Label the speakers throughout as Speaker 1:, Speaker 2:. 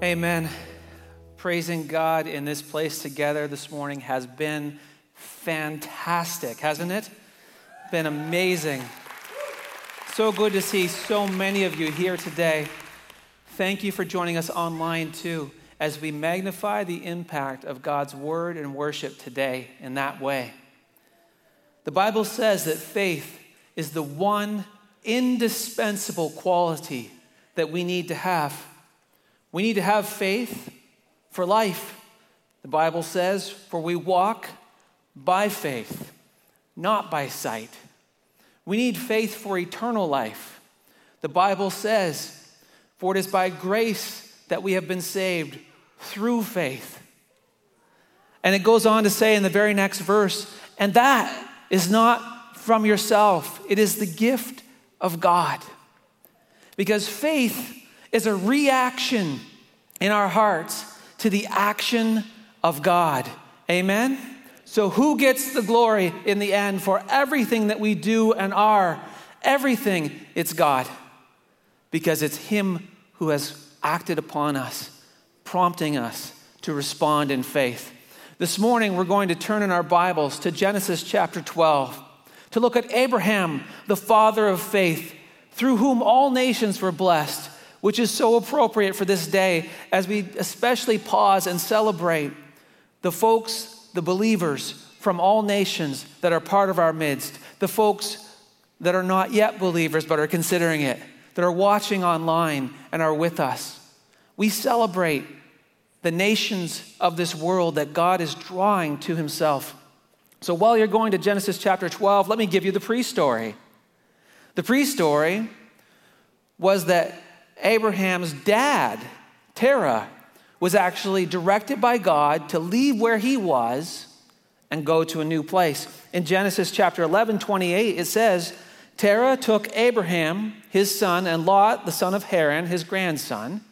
Speaker 1: Amen. Praising God in this place together this morning has been fantastic, hasn't it? Been amazing. So good to see so many of you here today. Thank you for joining us online too, as we magnify the impact of God's word and worship today in that way. The Bible says that faith is the one indispensable quality that we need to have. We need to have faith for life. The Bible says, For we walk by faith, not by sight. We need faith for eternal life. The Bible says, For it is by grace that we have been saved through faith. And it goes on to say in the very next verse, and that is not from yourself, it is the gift of God. Because faith is a reaction in our hearts to the action of God. Amen? So, who gets the glory in the end for everything that we do and are? Everything, it's God. Because it's Him who has acted upon us, prompting us to respond in faith. This morning, we're going to turn in our Bibles to Genesis chapter 12 to look at Abraham, the father of faith, through whom all nations were blessed, which is so appropriate for this day as we especially pause and celebrate the folks the believers from all nations that are part of our midst, the folks that are not yet believers but are considering it, that are watching online and are with us. We celebrate the nations of this world that God is drawing to himself. So while you're going to Genesis chapter 12, let me give you the pre story. The pre story was that Abraham's dad, Terah, was actually directed by God to leave where he was and go to a new place. In Genesis chapter 11, 28, it says, Terah took Abraham, his son, and Lot, the son of Haran, his grandson,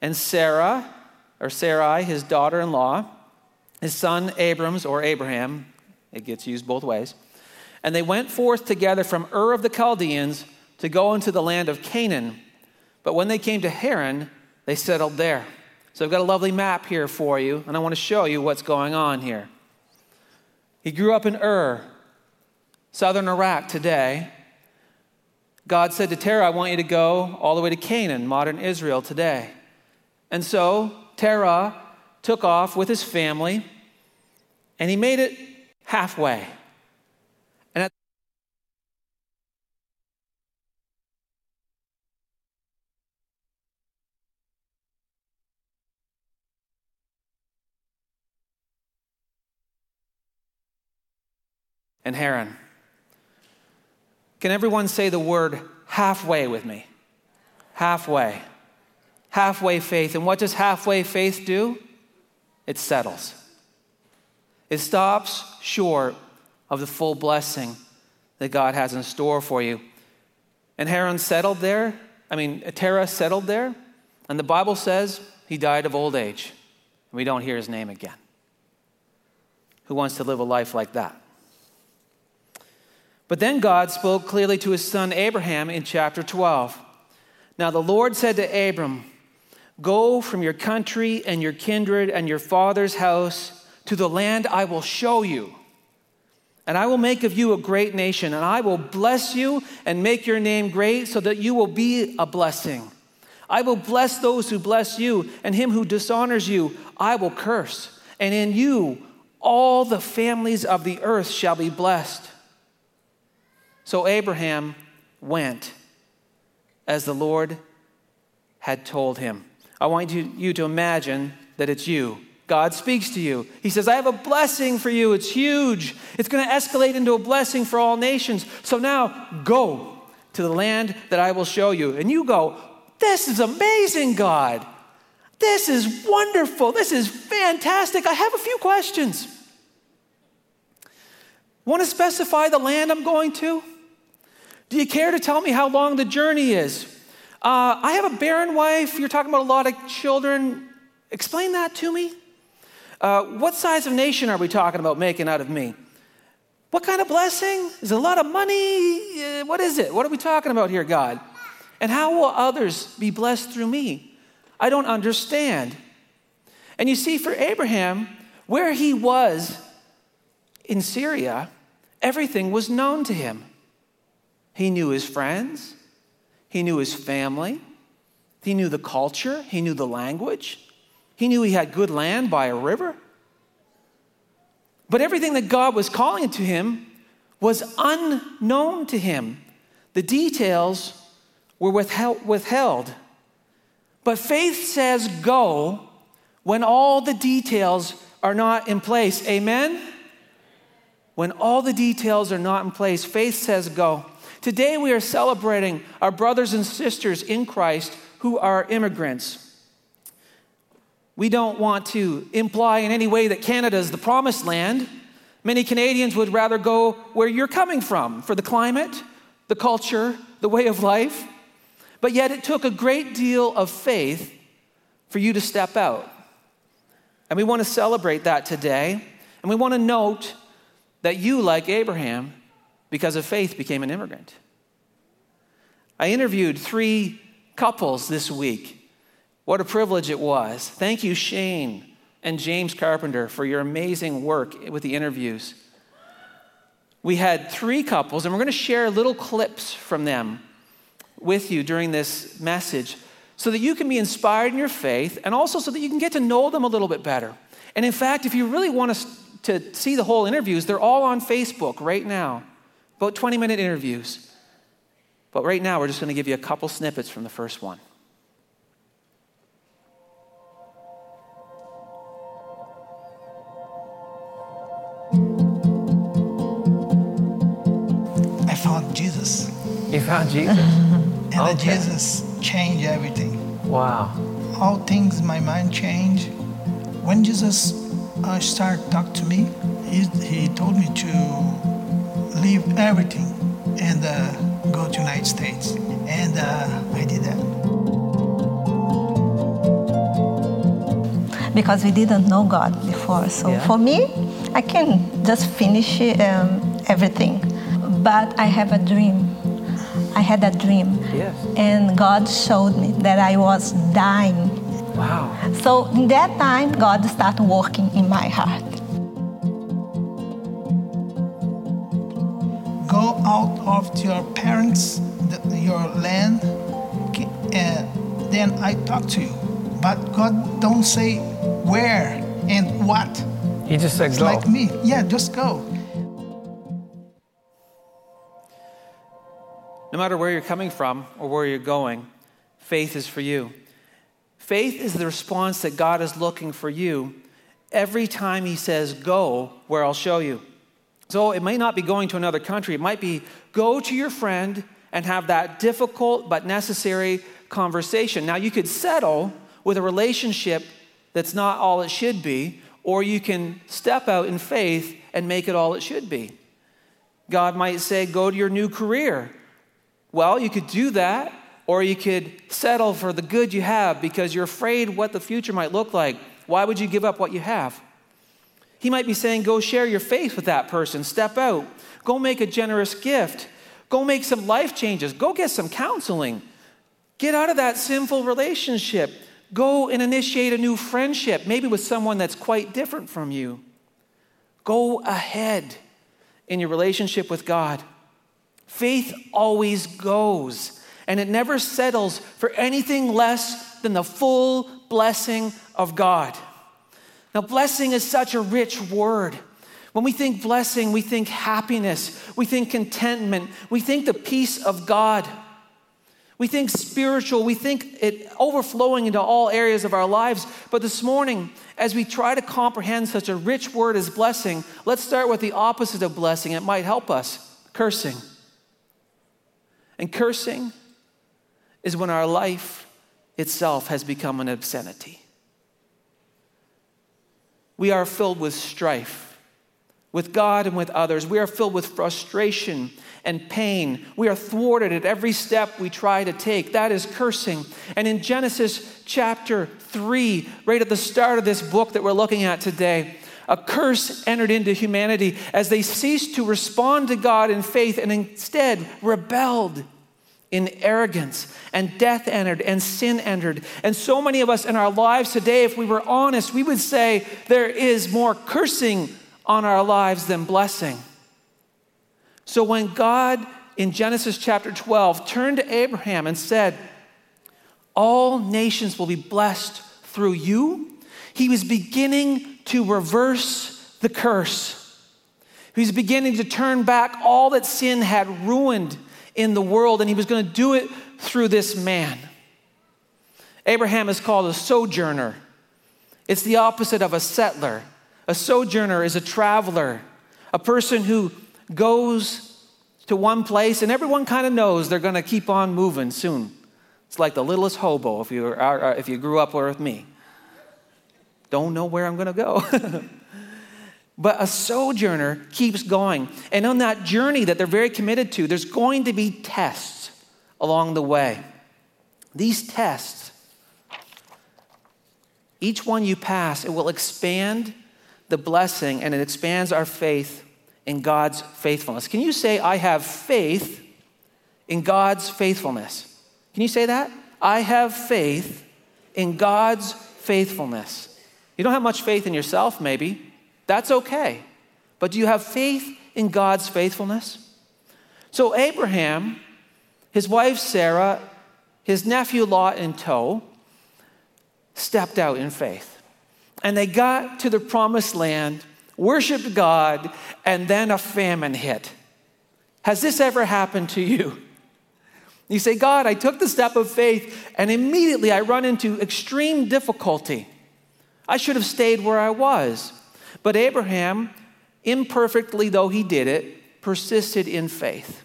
Speaker 1: and Sarah, or Sarai, his daughter in law, his son Abrams, or Abraham, it gets used both ways. And they went forth together from Ur of the Chaldeans to go into the land of Canaan. But when they came to Haran, they settled there. So I've got a lovely map here for you, and I want to show you what's going on here. He grew up in Ur, southern Iraq today. God said to Terah, I want you to go all the way to Canaan, modern Israel today. And so Terah took off with his family, and he made it halfway. And Haran. Can everyone say the word halfway with me? Halfway. Halfway faith. And what does halfway faith do? It settles. It stops short of the full blessing that God has in store for you. And Haran settled there. I mean, Terah settled there. And the Bible says he died of old age. And we don't hear his name again. Who wants to live a life like that? But then God spoke clearly to his son Abraham in chapter 12. Now the Lord said to Abram, Go from your country and your kindred and your father's house to the land I will show you. And I will make of you a great nation, and I will bless you and make your name great so that you will be a blessing. I will bless those who bless you, and him who dishonors you, I will curse. And in you, all the families of the earth shall be blessed. So Abraham went as the Lord had told him. I want you, to imagine that it's you. God speaks to you. He says, I have a blessing for you. It's huge. It's going to escalate into a blessing for all nations. So now go to the land that I will show you. And you go, This is amazing, God. This is wonderful. This is fantastic. I have a few questions. Want to specify the land I'm going to? Do you care to tell me how long the journey is? Uh, I have a barren wife. You're talking about a lot of children. Explain that to me. Uh, what size of nation are we talking about making out of me? What kind of blessing? Is it a lot of money? Uh, what is it? What are we talking about here, God? And how will others be blessed through me? I don't understand. And you see, for Abraham, where he was in Syria, everything was known to him. He knew his friends, he knew his family, he knew the culture, he knew the language, he knew he had good land by a river. But everything that God was calling to him was unknown to him. The details were withheld. But faith says go when all the details are not in place. Amen? When all the details are not in place, faith says go. Today we are celebrating our brothers and sisters in Christ who are immigrants. We don't want to imply in any way that Canada is the promised land. Many Canadians would rather go where you're coming from for the climate, the culture, the way of life. But yet it took a great deal of faith for you to step out. And we want to celebrate that today. And we want to note that you, like Abraham, because of faith, became an immigrant. I interviewed three couples this week. What a privilege it was. Thank you, Shane and James Carpenter, for your amazing work with the interviews. We had three couples, and we're going to share little clips from them with you during this message so that you can be inspired in your faith and also so that you can get to know them a little bit better. And in fact, if you really want to see the whole interviews, they're all on Facebook right now, about 20 minute interviews. But right now, we're just going to give you a couple snippets from the first one.
Speaker 2: I found Jesus.
Speaker 1: You found Jesus?
Speaker 2: and okay. Jesus changed everything.
Speaker 1: Wow.
Speaker 2: All things, my mind changed. When Jesus uh, started talk to me, he, he told me to leave everything and uh, go to United States. And uh, I did that.
Speaker 3: Because we didn't know God before. So yeah. for me, I can just finish um, everything. But I have a dream. I had a dream.
Speaker 1: Yes.
Speaker 3: And God showed me that I was dying
Speaker 1: Wow.
Speaker 3: So in that time, God started working in my heart.
Speaker 2: Your parents, your land, and eh, then I talk to you. But God don't say where and what.
Speaker 1: He just said go.
Speaker 2: Like me, yeah, just go.
Speaker 1: No matter where you're coming from or where you're going, faith is for you. Faith is the response that God is looking for you every time He says, Go where I'll show you. So it may not be going to another country, it might be go to your friend and have that difficult but necessary conversation. Now, you could settle with a relationship that's not all it should be, or you can step out in faith and make it all it should be. God might say, Go to your new career. Well, you could do that or you could settle for the good you have because you're afraid what the future might look like. Why would you give up what you have? He might be saying, Go share your faith with that person, step out, go make a generous gift, go make some life changes, go get some counseling, get out of that sinful relationship, go and initiate a new friendship, maybe with someone that's quite different from you. Go ahead in your relationship with God. Faith always goes and it never settles for anything less than the full blessing of God. Now, blessing is such a rich word. When we think blessing, we think happiness, we think contentment, we think the peace of God. We think spiritual, we think it overflowing into all areas of our lives. But this morning, as we try to comprehend such a rich word as blessing, let's start with the opposite of blessing. It might help us cursing. And cursing is when our life itself has become an obscenity. We are filled with strife with God and with others. We are filled with frustration and pain. We are thwarted at every step we try to take. That is cursing. And in Genesis chapter 3, right at the start of this book that we're looking at today, a curse entered into humanity as they ceased to respond to God in faith and instead rebelled in arrogance, and death entered, and sin entered. And so many of us in our lives today, if we were honest, we would say there is more cursing on our lives than blessing. So when God in Genesis chapter 12 turned to Abraham and said, All nations will be blessed through you, he was beginning to reverse the curse. He was beginning to turn back all that sin had ruined in the world, and he was going to do it through this man. Abraham is called a sojourner. It's the opposite of a settler. A sojourner is a traveler, a person who goes to one place and everyone kind of knows they're going to keep on moving soon. It's like the littlest hobo if you, if you grew up with me. Don't know where I'm going to go. but a sojourner keeps going. And on that journey that they're very committed to, there's going to be tests along the way. These tests, each one you pass, it will expand the blessing and it expands our faith in God's faithfulness. Can you say, I have faith in God's faithfulness? Can you say that? I have faith in God's faithfulness. You don't have much faith in yourself, maybe. That's okay. But do you have faith in God's faithfulness? So, Abraham, his wife Sarah, his nephew Lot in tow, stepped out in faith and they got to the promised land, worshiped God, and then a famine hit. Has this ever happened to you? You say, God, I took the step of faith, and immediately I run into extreme difficulty. I should have stayed where I was. But Abraham, imperfectly though he did it, persisted in faith.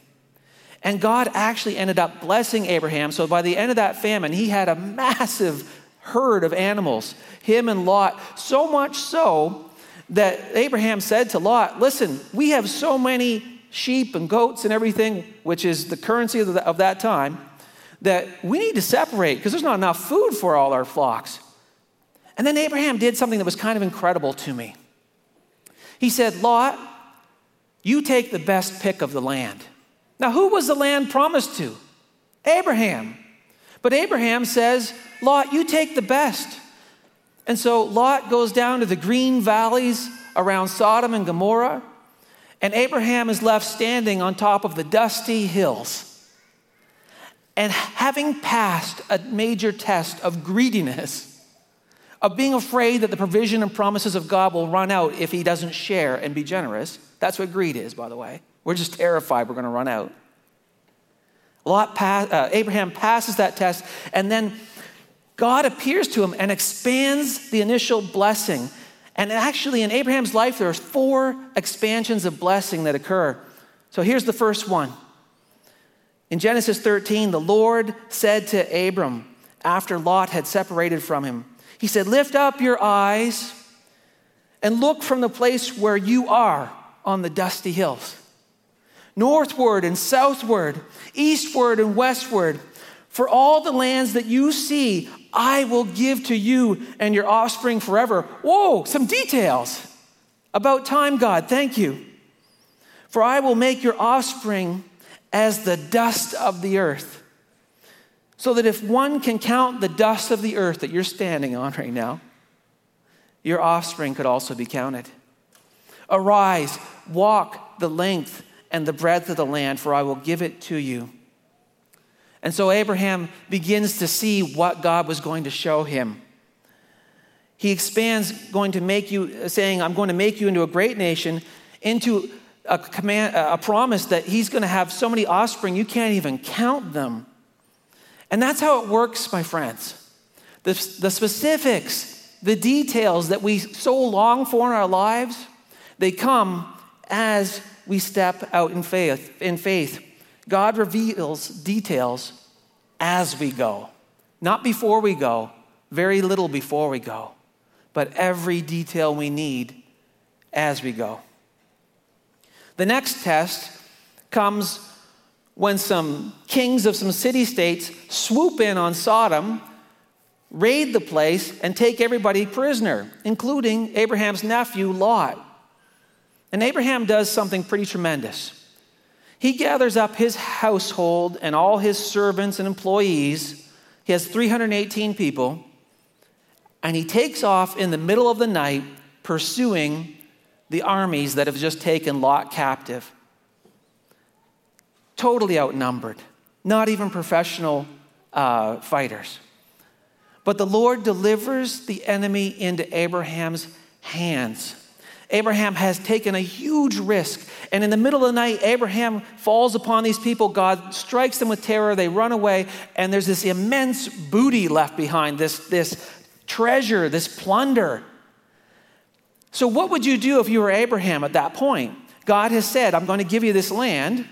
Speaker 1: And God actually ended up blessing Abraham. So by the end of that famine, he had a massive herd of animals, him and Lot, so much so that Abraham said to Lot, Listen, we have so many sheep and goats and everything, which is the currency of, the, of that time, that we need to separate because there's not enough food for all our flocks. And then Abraham did something that was kind of incredible to me. He said, Lot, you take the best pick of the land. Now, who was the land promised to? Abraham. But Abraham says, Lot, you take the best. And so Lot goes down to the green valleys around Sodom and Gomorrah, and Abraham is left standing on top of the dusty hills. And having passed a major test of greediness, of being afraid that the provision and promises of God will run out if he doesn't share and be generous. That's what greed is, by the way. We're just terrified we're going to run out. Lot pass, uh, Abraham passes that test, and then God appears to him and expands the initial blessing. And actually, in Abraham's life, there's four expansions of blessing that occur. So here's the first one. In Genesis 13, the Lord said to Abram, after Lot had separated from him, He said, Lift up your eyes and look from the place where you are on the dusty hills northward and southward, eastward and westward. For all the lands that you see, I will give to you and your offspring forever. Whoa, some details about time, God. Thank you. For I will make your offspring as the dust of the earth. So that if one can count the dust of the earth that you're standing on right now, your offspring could also be counted. Arise, walk the length and the breadth of the land, for I will give it to you. And so Abraham begins to see what God was going to show him. He expands, going to make you, saying, I'm going to make you into a great nation, into a command, a promise that he's going to have so many offspring you can't even count them. And that's how it works, my friends. The, the specifics, the details that we so long for in our lives, they come as we step out in faith. In faith, God reveals details as we go, not before we go, very little before we go, but every detail we need as we go. The next test comes when some kings of some city states swoop in on Sodom, raid the place, and take everybody prisoner, including Abraham's nephew Lot. And Abraham does something pretty tremendous. He gathers up his household and all his servants and employees. He has 318 people. And he takes off in the middle of the night pursuing the armies that have just taken Lot captive. Totally outnumbered, not even professional uh, fighters. But the Lord delivers the enemy into Abraham's hands. Abraham has taken a huge risk. And in the middle of the night, Abraham falls upon these people. God strikes them with terror. They run away. And there's this immense booty left behind, this, this treasure, this plunder. So, what would you do if you were Abraham at that point? God has said, I'm going to give you this land.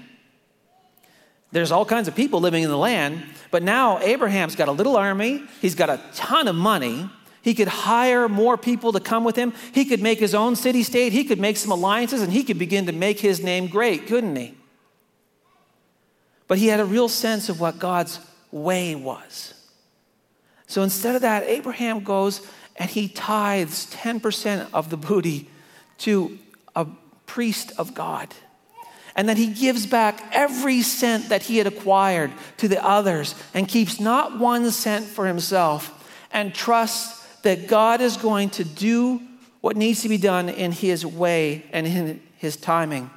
Speaker 1: There's all kinds of people living in the land, but now Abraham's got a little army, he's got a ton of money. He could hire more people to come with him. He could make his own city state. He could make some alliances and he could begin to make his name great, couldn't he? But he had a real sense of what God's way was. So instead of that, Abraham goes and he tithes 10% of the booty to a priest of God. And that he gives back every cent that he had acquired to the others and keeps not one cent for himself and trusts that God is going to do what needs to be done in his way and in his timing.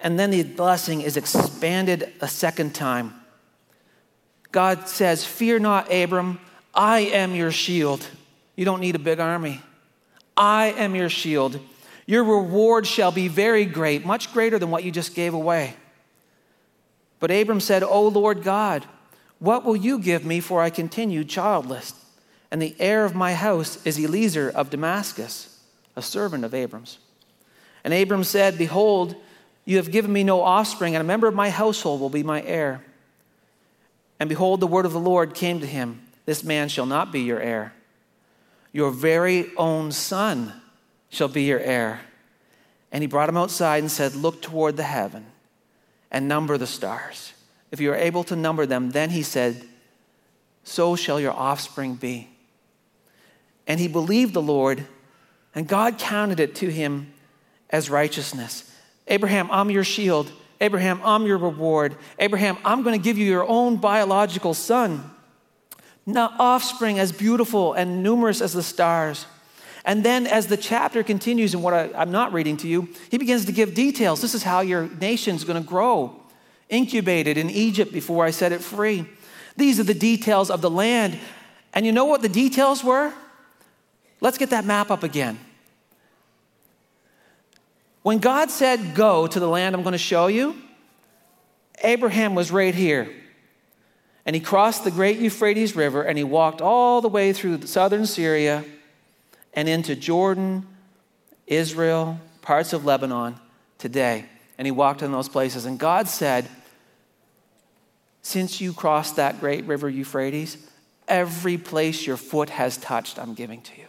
Speaker 1: And then the blessing is expanded a second time. God says, Fear not, Abram, I am your shield. You don't need a big army. I am your shield. Your reward shall be very great, much greater than what you just gave away. But Abram said, O Lord God, what will you give me for I continue childless? And the heir of my house is Eliezer of Damascus, a servant of Abram's. And Abram said, Behold, you have given me no offspring, and a member of my household will be my heir. And behold, the word of the Lord came to him this man shall not be your heir. Your very own son shall be your heir. And he brought him outside and said, Look toward the heaven and number the stars. If you are able to number them, then he said, So shall your offspring be. And he believed the Lord, and God counted it to him as righteousness. Abraham, I'm your shield. Abraham, I'm your reward. Abraham, I'm going to give you your own biological son now offspring as beautiful and numerous as the stars. And then, as the chapter continues, and what I, am not reading to you, he begins to give details. This is how your nation's going to grow. Incubated in Egypt before I set it free. These are the details of the land. And you know what the details were? Let's get that map up again. When God said, Go to the land I'm going to show you, Abraham was right here. And he crossed the great Euphrates River and he walked all the way through southern Syria and into Jordan, Israel, parts of Lebanon today. And he walked in those places. And God said, Since you crossed that great river Euphrates, every place your foot has touched, I'm giving to you.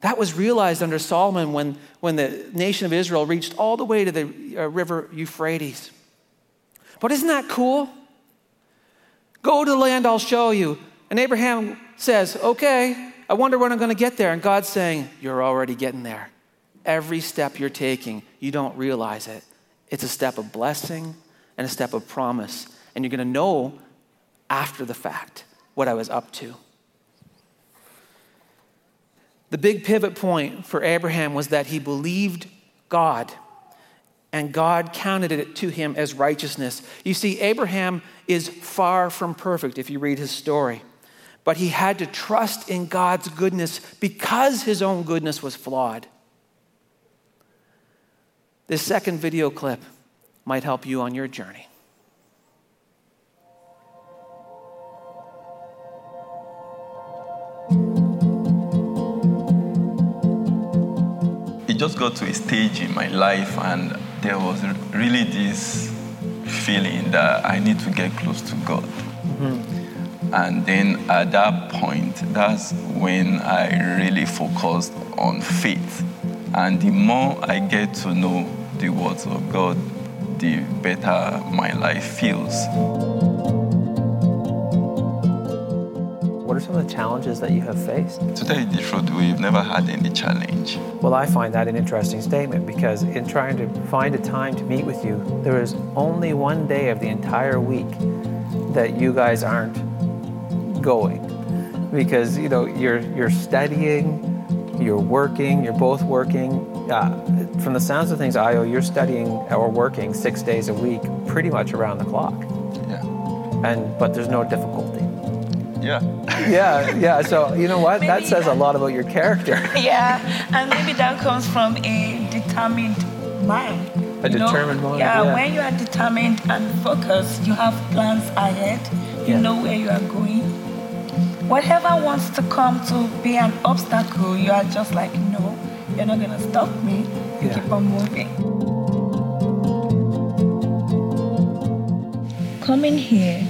Speaker 1: That was realized under Solomon when, when the nation of Israel reached all the way to the uh, river Euphrates. But isn't that cool? Go to the land I'll show you. And Abraham says, Okay, I wonder when I'm going to get there. And God's saying, You're already getting there. Every step you're taking, you don't realize it. It's a step of blessing and a step of promise. And you're going to know after the fact what I was up to. The big pivot point for Abraham was that he believed God and God counted it to him as righteousness. You see, Abraham is far from perfect if you read his story, but he had to trust in God's goodness because his own goodness was flawed. This second video clip might help you on your journey.
Speaker 4: It just got to a stage in my life, and there was really this feeling that I need to get close to God. Mm-hmm. And then at that point, that's when I really focused on faith. And the more I get to know the words of God, the better my life feels.
Speaker 1: What are some of the challenges that you have faced?
Speaker 4: To tell you the truth, we've never had any challenge.
Speaker 1: Well, I find that an interesting statement because in trying to find a time to meet with you, there is only one day of the entire week that you guys aren't going because you know you're you're studying, you're working, you're both working. Uh, from the sounds of things, Ayo, you're studying or working six days a week, pretty much around the clock.
Speaker 4: Yeah.
Speaker 1: And but there's no difficulty.
Speaker 4: Yeah.
Speaker 1: yeah, yeah. So you know what?
Speaker 5: Maybe
Speaker 1: that says a lot about your character.
Speaker 5: yeah, and maybe that comes from a determined mind.
Speaker 1: A
Speaker 5: you know?
Speaker 1: determined mind.
Speaker 5: Yeah,
Speaker 1: yeah,
Speaker 5: when you are determined and focused, you have plans ahead. You
Speaker 1: Yeah.
Speaker 5: know where you are going. Whatever wants to come to be an obstacle, you are just like, no, you're not gonna stop me. You
Speaker 1: Yeah.
Speaker 5: keep on moving. Coming here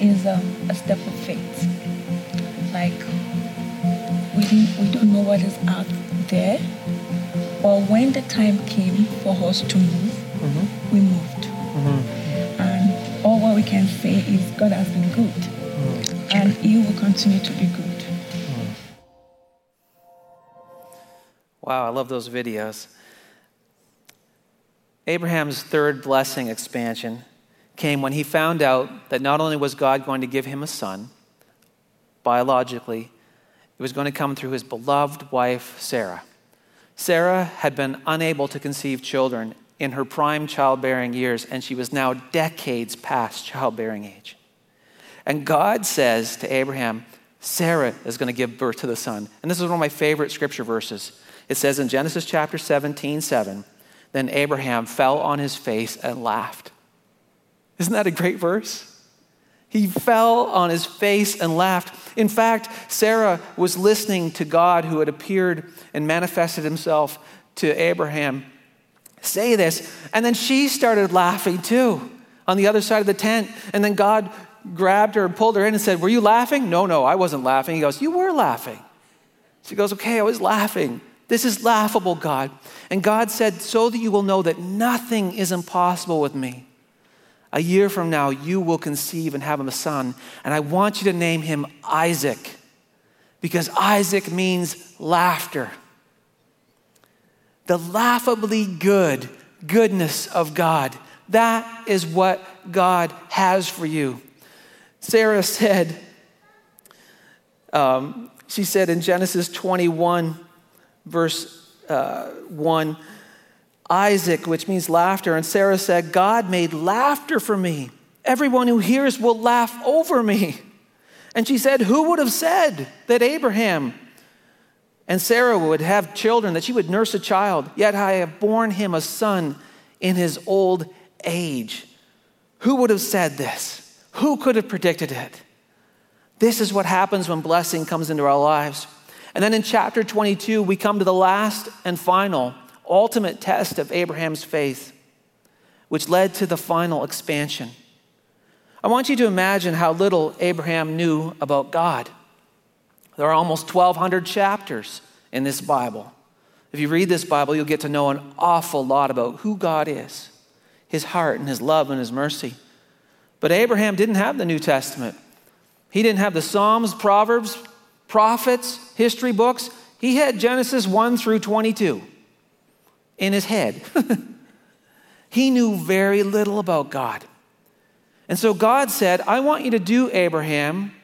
Speaker 5: is um, a step of faith. Like we we don't know what is out there, but when the time came for us to move, we moved. And all what we can say is God has been good, and He will continue to be good.
Speaker 1: Wow, I love those videos. Abraham's third blessing expansion came when he found out that not only was God going to give him a son, biologically, it was going to come through his beloved wife, Sarah. Sarah had been unable to conceive children in her prime childbearing years, and she was now decades past childbearing age. And God says to Abraham, Sarah is going to give birth to the son. And this is one of my favorite scripture verses. It says in Genesis chapter 17, 7, then Abraham fell on his face and laughed. Isn't that a great verse? He fell on his face and laughed. In fact, Sarah was listening to God who had appeared and manifested himself to Abraham say this. And then she started laughing too on the other side of the tent. And then God grabbed her and pulled her in and said, Were you laughing? No, no, I wasn't laughing. He goes, You were laughing. She goes, Okay, I was laughing. This is laughable, God. And God said, So that you will know that nothing is impossible with me. A year from now, you will conceive and have a son, and I want you to name him Isaac, because Isaac means laughter. The laughably good goodness of God. That is what God has for you. Sarah said, um, she said in Genesis 21, verse uh, 1, Isaac, which means laughter. And Sarah said, God made laughter for me. Everyone who hears will laugh over me. And she said, Who would have said that Abraham and Sarah would have children, that she would nurse a child? Yet I have borne him a son in his old age. Who would have said this? Who could have predicted it? This is what happens when blessing comes into our lives. And then in chapter 22, we come to the last and final ultimate test of Abraham's faith, which led to the final expansion. I want you to imagine how little Abraham knew about God. There are almost 1,200 chapters in this Bible. If you read this Bible, you'll get to know an awful lot about who God is, his heart, and his love and his mercy. But Abraham didn't have the New Testament. He didn't have the Psalms, Proverbs, prophets, history books. He had Genesis 1 through 22 in his head. he knew very little about God. And so God said, I want you to do, Abraham,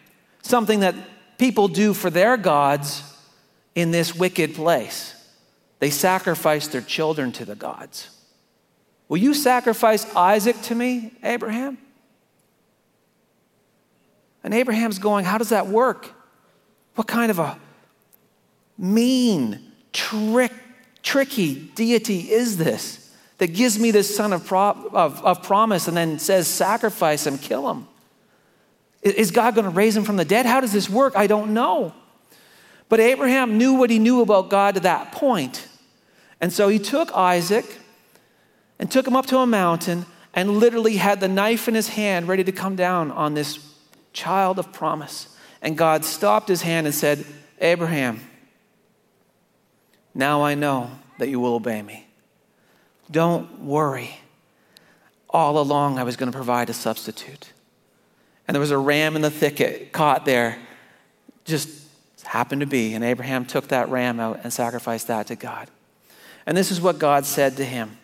Speaker 1: something that people do for their gods in this wicked place. They sacrifice their children to the gods. Will you sacrifice Isaac to me, Abraham? And Abraham's going, How does that work? What kind of a mean, trick, tricky deity is this that gives me this son of, pro- of, of promise and then says, Sacrifice him, kill him? Is God going to raise him from the dead? How does this work? I don't know. But Abraham knew what he knew about God to that point. And so he took Isaac and took him up to a mountain and literally had the knife in his hand ready to come down on this child of promise. And God stopped his hand and said, Abraham, now I know that you will obey me. Don't worry. All along, I was going to provide a substitute. And there was a ram in the thicket caught there, just happened to be. And Abraham took that ram out and sacrificed that to God. And this is what God said to him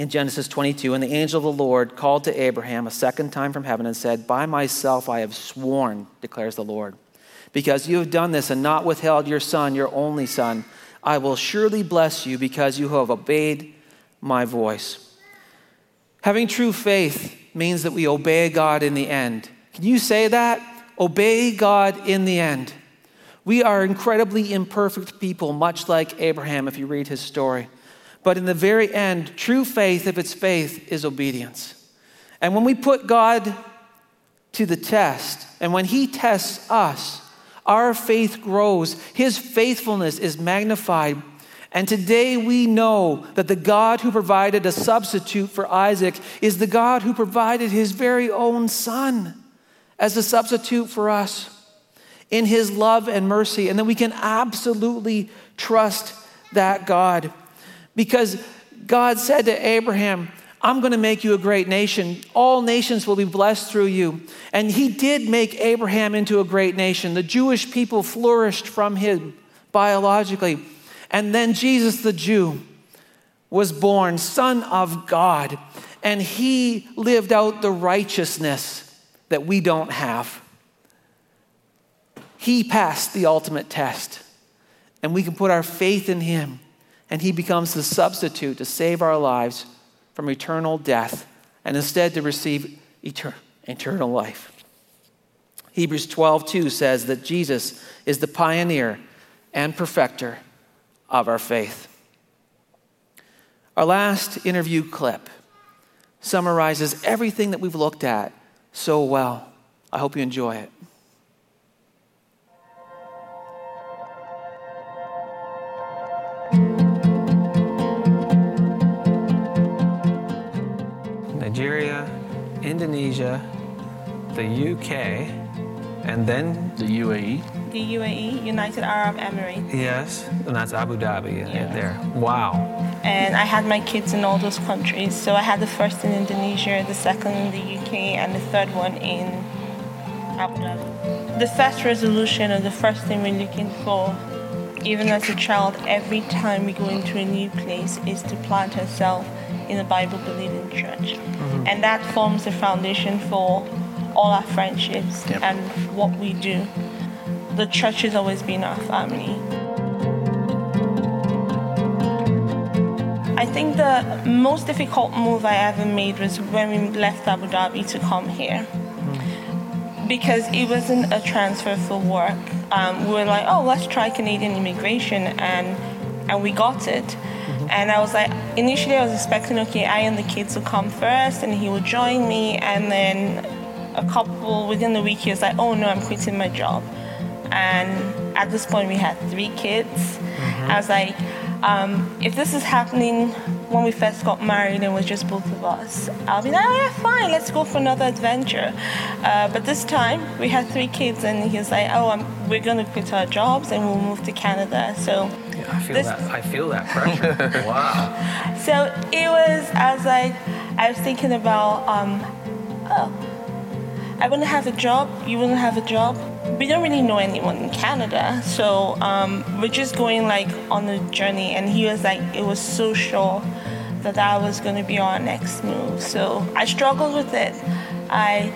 Speaker 1: in Genesis 22. And the angel of the Lord called to Abraham a second time from heaven and said, By myself I have sworn, declares the Lord, because you have done this and not withheld your son, your only son. I will surely bless you because you have obeyed my voice. Having true faith means that we obey God in the end. Can you say that? Obey God in the end. We are incredibly imperfect people, much like Abraham, if you read his story. But in the very end, true faith, if it's faith, is obedience. And when we put God to the test, and when He tests us, our faith grows. His faithfulness is magnified. And today we know that the God who provided a substitute for Isaac is the God who provided his very own son as a substitute for us in his love and mercy. And then we can absolutely trust that God. Because God said to Abraham, I'm going to make you a great nation. All nations will be blessed through you. And he did make Abraham into a great nation. The Jewish people flourished from him biologically. And then Jesus, the Jew, was born, Son of God. And he lived out the righteousness that we don't have. He passed the ultimate test. And we can put our faith in him and he becomes the substitute to save our lives from eternal death and instead to receive etern- eternal life. Hebrews 12:2 says that Jesus is the pioneer and perfecter of our faith. Our last interview clip summarizes everything that we've looked at so well. I hope you enjoy it. Nigeria, Indonesia, the UK, and then
Speaker 6: the UAE.
Speaker 7: The UAE, United Arab Emirates.
Speaker 1: Yes, and that's Abu Dhabi yeah. there. Wow.
Speaker 7: And I had my kids in all those countries. So I had the first in Indonesia, the second in the UK, and the third one in Abu Dhabi. The first resolution or the first thing we're looking for, even as a child, every time we go into a new place, is to plant ourselves in a Bible believing church. Mm-hmm. And that forms the foundation for all our friendships yep. and what we do. The church has always been our family. I think the most difficult move I ever made was when we left Abu Dhabi to come here. Mm-hmm. Because it wasn't a transfer for work. Um, we were like, oh, let's try Canadian immigration, and, and we got it. And I was like, initially I was expecting, okay, I and the kids would come first and he would join me. And then a couple, within the week, he was like, oh no, I'm quitting my job. And at this point, we had three kids. Mm-hmm. I was like, um, if this is happening when we first got married and it was just both of us, I'll be like, oh, yeah, fine, let's go for another adventure. Uh, but this time we had three kids, and he was like, oh, I'm, we're going to quit our jobs and we'll move to Canada. So
Speaker 1: I feel this, that. I feel that pressure. wow.
Speaker 7: So it was. I was like, I was thinking about, um, oh, I wouldn't have a job. You wouldn't have a job. We don't really know anyone in Canada, so um, we're just going like on a journey. And he was like, it was so sure that that was going to be our next move. So I struggled with it. I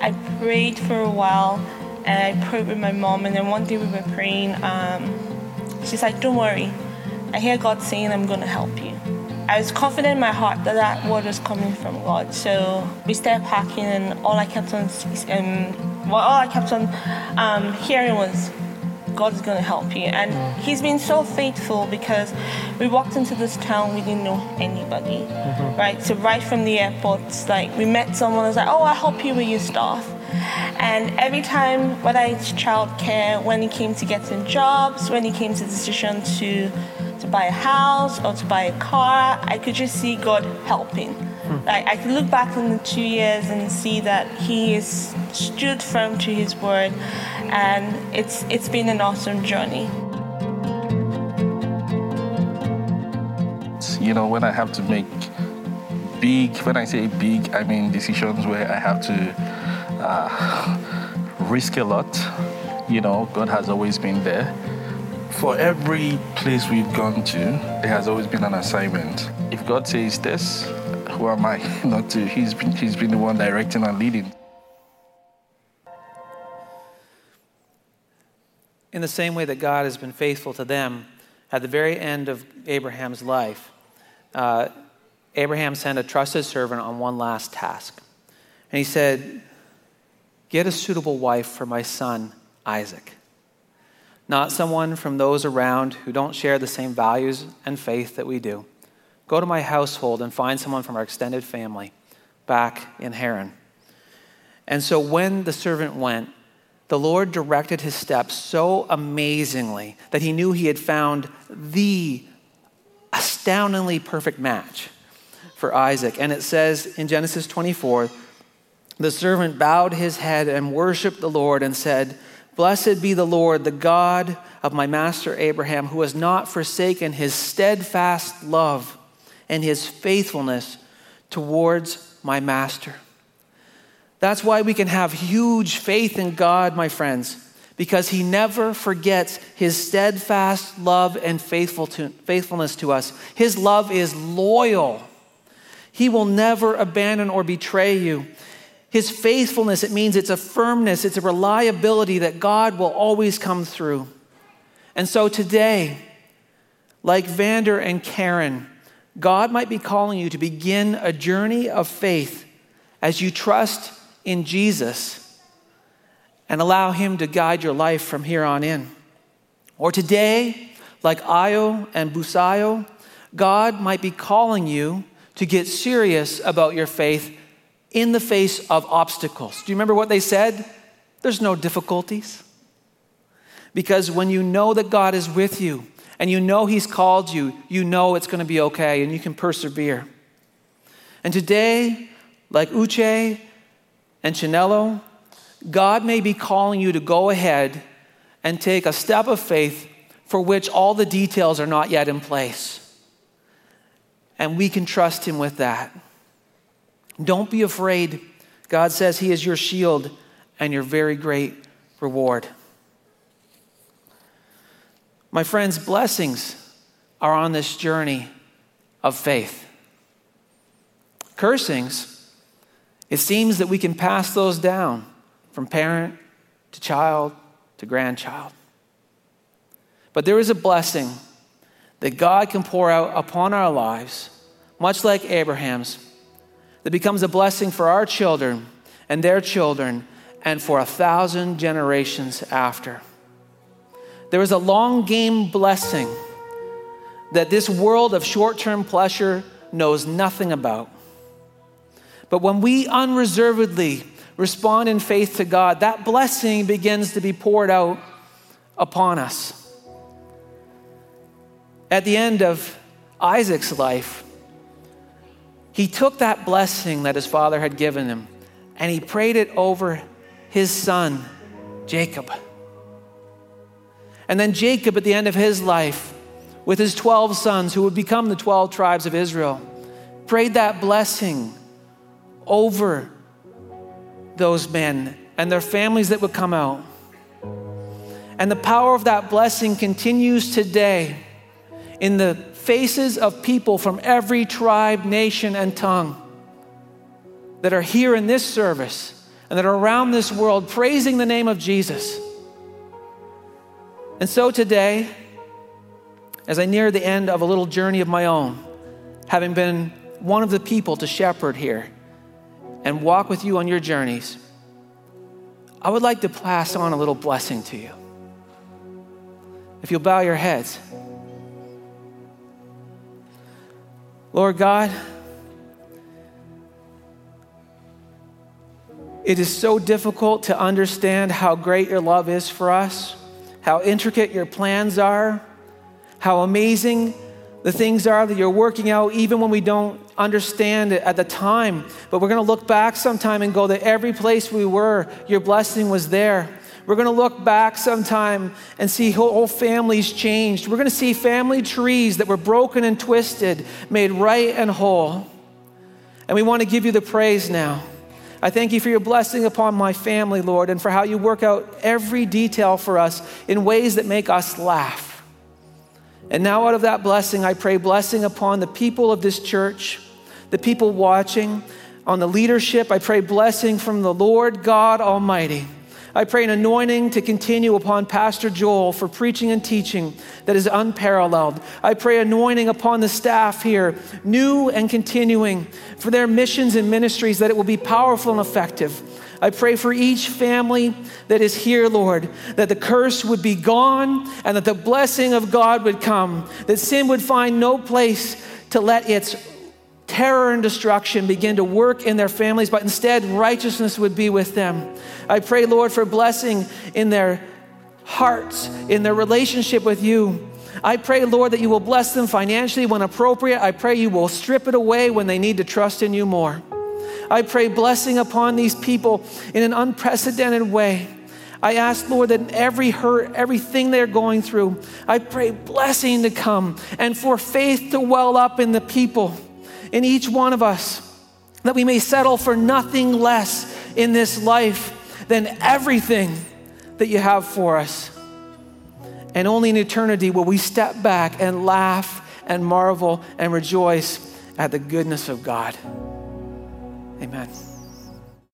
Speaker 7: I prayed for a while, and I prayed with my mom. And then one day we were praying. Um, She's like, Don't worry. I hear God saying, I'm going to help you. I was confident in my heart that that word was coming from God. So we started packing, and all I kept on, um, well, all I kept on um, hearing was, God's going to help you. And He's been so faithful because we walked into this town, we didn't know anybody, mm-hmm. right? So, right from the airport, like we met someone, was like, oh, I'll help you with your stuff. And every time, whether it's childcare, when it came to getting jobs, when it came to the decision to to buy a house or to buy a car, I could just see God helping. Hmm. Like I could look back on the two years and see that He is stood firm to His word, and it's it's been an awesome journey.
Speaker 6: You know, when I have to make big, when I say big, I mean decisions where I have to uh, risk a lot. You know, God has always been there. For every place we've gone to, there has always been an assignment. If God says this, who am I not to? He's been, he's been the one directing and leading.
Speaker 1: In the same way that God has been faithful to them, at the very end of Abraham's life, uh, Abraham sent a trusted servant on one last task. And he said, Get a suitable wife for my son, Isaac. Not someone from those around who don't share the same values and faith that we do. Go to my household and find someone from our extended family back in Haran. And so when the servant went, the Lord directed his steps so amazingly that he knew he had found the astoundingly perfect match for Isaac. And it says in Genesis 24 the servant bowed his head and worshiped the Lord and said, Blessed be the Lord, the God of my master Abraham, who has not forsaken his steadfast love and his faithfulness towards my master. That's why we can have huge faith in God, my friends, because he never forgets his steadfast love and faithful to, faithfulness to us. His love is loyal. He will never abandon or betray you. His faithfulness, it means it's a firmness, it's a reliability that God will always come through. And so today, like Vander and Karen, God might be calling you to begin a journey of faith as you trust in Jesus and allow Him to guide your life from here on in. Or today, like Ayo and Busayo, God might be calling you to get serious about your faith in the face of obstacles. Do you remember what they said? There's no difficulties. Because when you know that God is with you and you know He's called you, you know it's going to be okay and you can persevere. And today, like Uche and Chinelo, God may be calling you to go ahead and take a step of faith for which all the details are not yet in place. And we can trust Him with that. Don't be afraid. God says He is your shield and your very great reward. My friends, blessings are on this journey of faith. Cursings, it seems that we can pass those down from parent to child to grandchild. But there is a blessing that God can pour out upon our lives, much like Abraham's that becomes a blessing for our children and their children and for a thousand generations after. There is a long game blessing that this world of short term pleasure knows nothing about. But when we unreservedly respond in faith to God, that blessing begins to be poured out upon us. At the end of Isaac's life, he took that blessing that his father had given him and he prayed it over his son, Jacob. And then Jacob, at the end of his life, with his 12 sons who would become the 12 tribes of Israel, prayed that blessing over those men and their families that would come out. And the power of that blessing continues today in the faces of people from every tribe, nation, and tongue that are here in this service and that are around this world praising the name of Jesus. And so today, as I near the end of a little journey of my own, having been one of the people to shepherd here and walk with you on your journeys, I would like to pass on a little blessing to you. If you'll bow your heads. Lord God, it is so difficult to understand how great your love is for us, how intricate your plans are, how amazing the things are that you're working out, even when we don't understand it at the time. But we're going to look back sometime and go that every place we were, your blessing was there. We're going to look back sometime and see whole families changed. We're going to see family trees that were broken and twisted made right and whole. And we want to give you the praise now. I thank you for your blessing upon my family, Lord, and for how you work out every detail for us in ways that make us laugh. And now, out of that blessing, I pray blessing upon the people of this church, the people watching, on the leadership. I pray blessing from the Lord God Almighty. I pray an anointing to continue upon Pastor Joel for preaching and teaching that is unparalleled. I pray anointing upon the staff here, new and continuing, for their missions and ministries, that it will be powerful and effective. I pray for each family that is here, Lord, that the curse would be gone and that the blessing of God would come, that sin would find no place to let its terror and destruction begin to work in their families, but instead righteousness would be with them. I pray, Lord, for blessing in their hearts, in their relationship with you. I pray, Lord, that you will bless them financially when appropriate. I pray you will strip it away when they need to trust in you more. I pray blessing upon these people in an unprecedented way. I ask, Lord, that every hurt, everything they're going through, I pray blessing to come and for faith to well up in the people in each one of us, that we may settle for nothing less in this life than everything that you have for us. And only in eternity will we step back and laugh and marvel and rejoice at the goodness of God. Amen.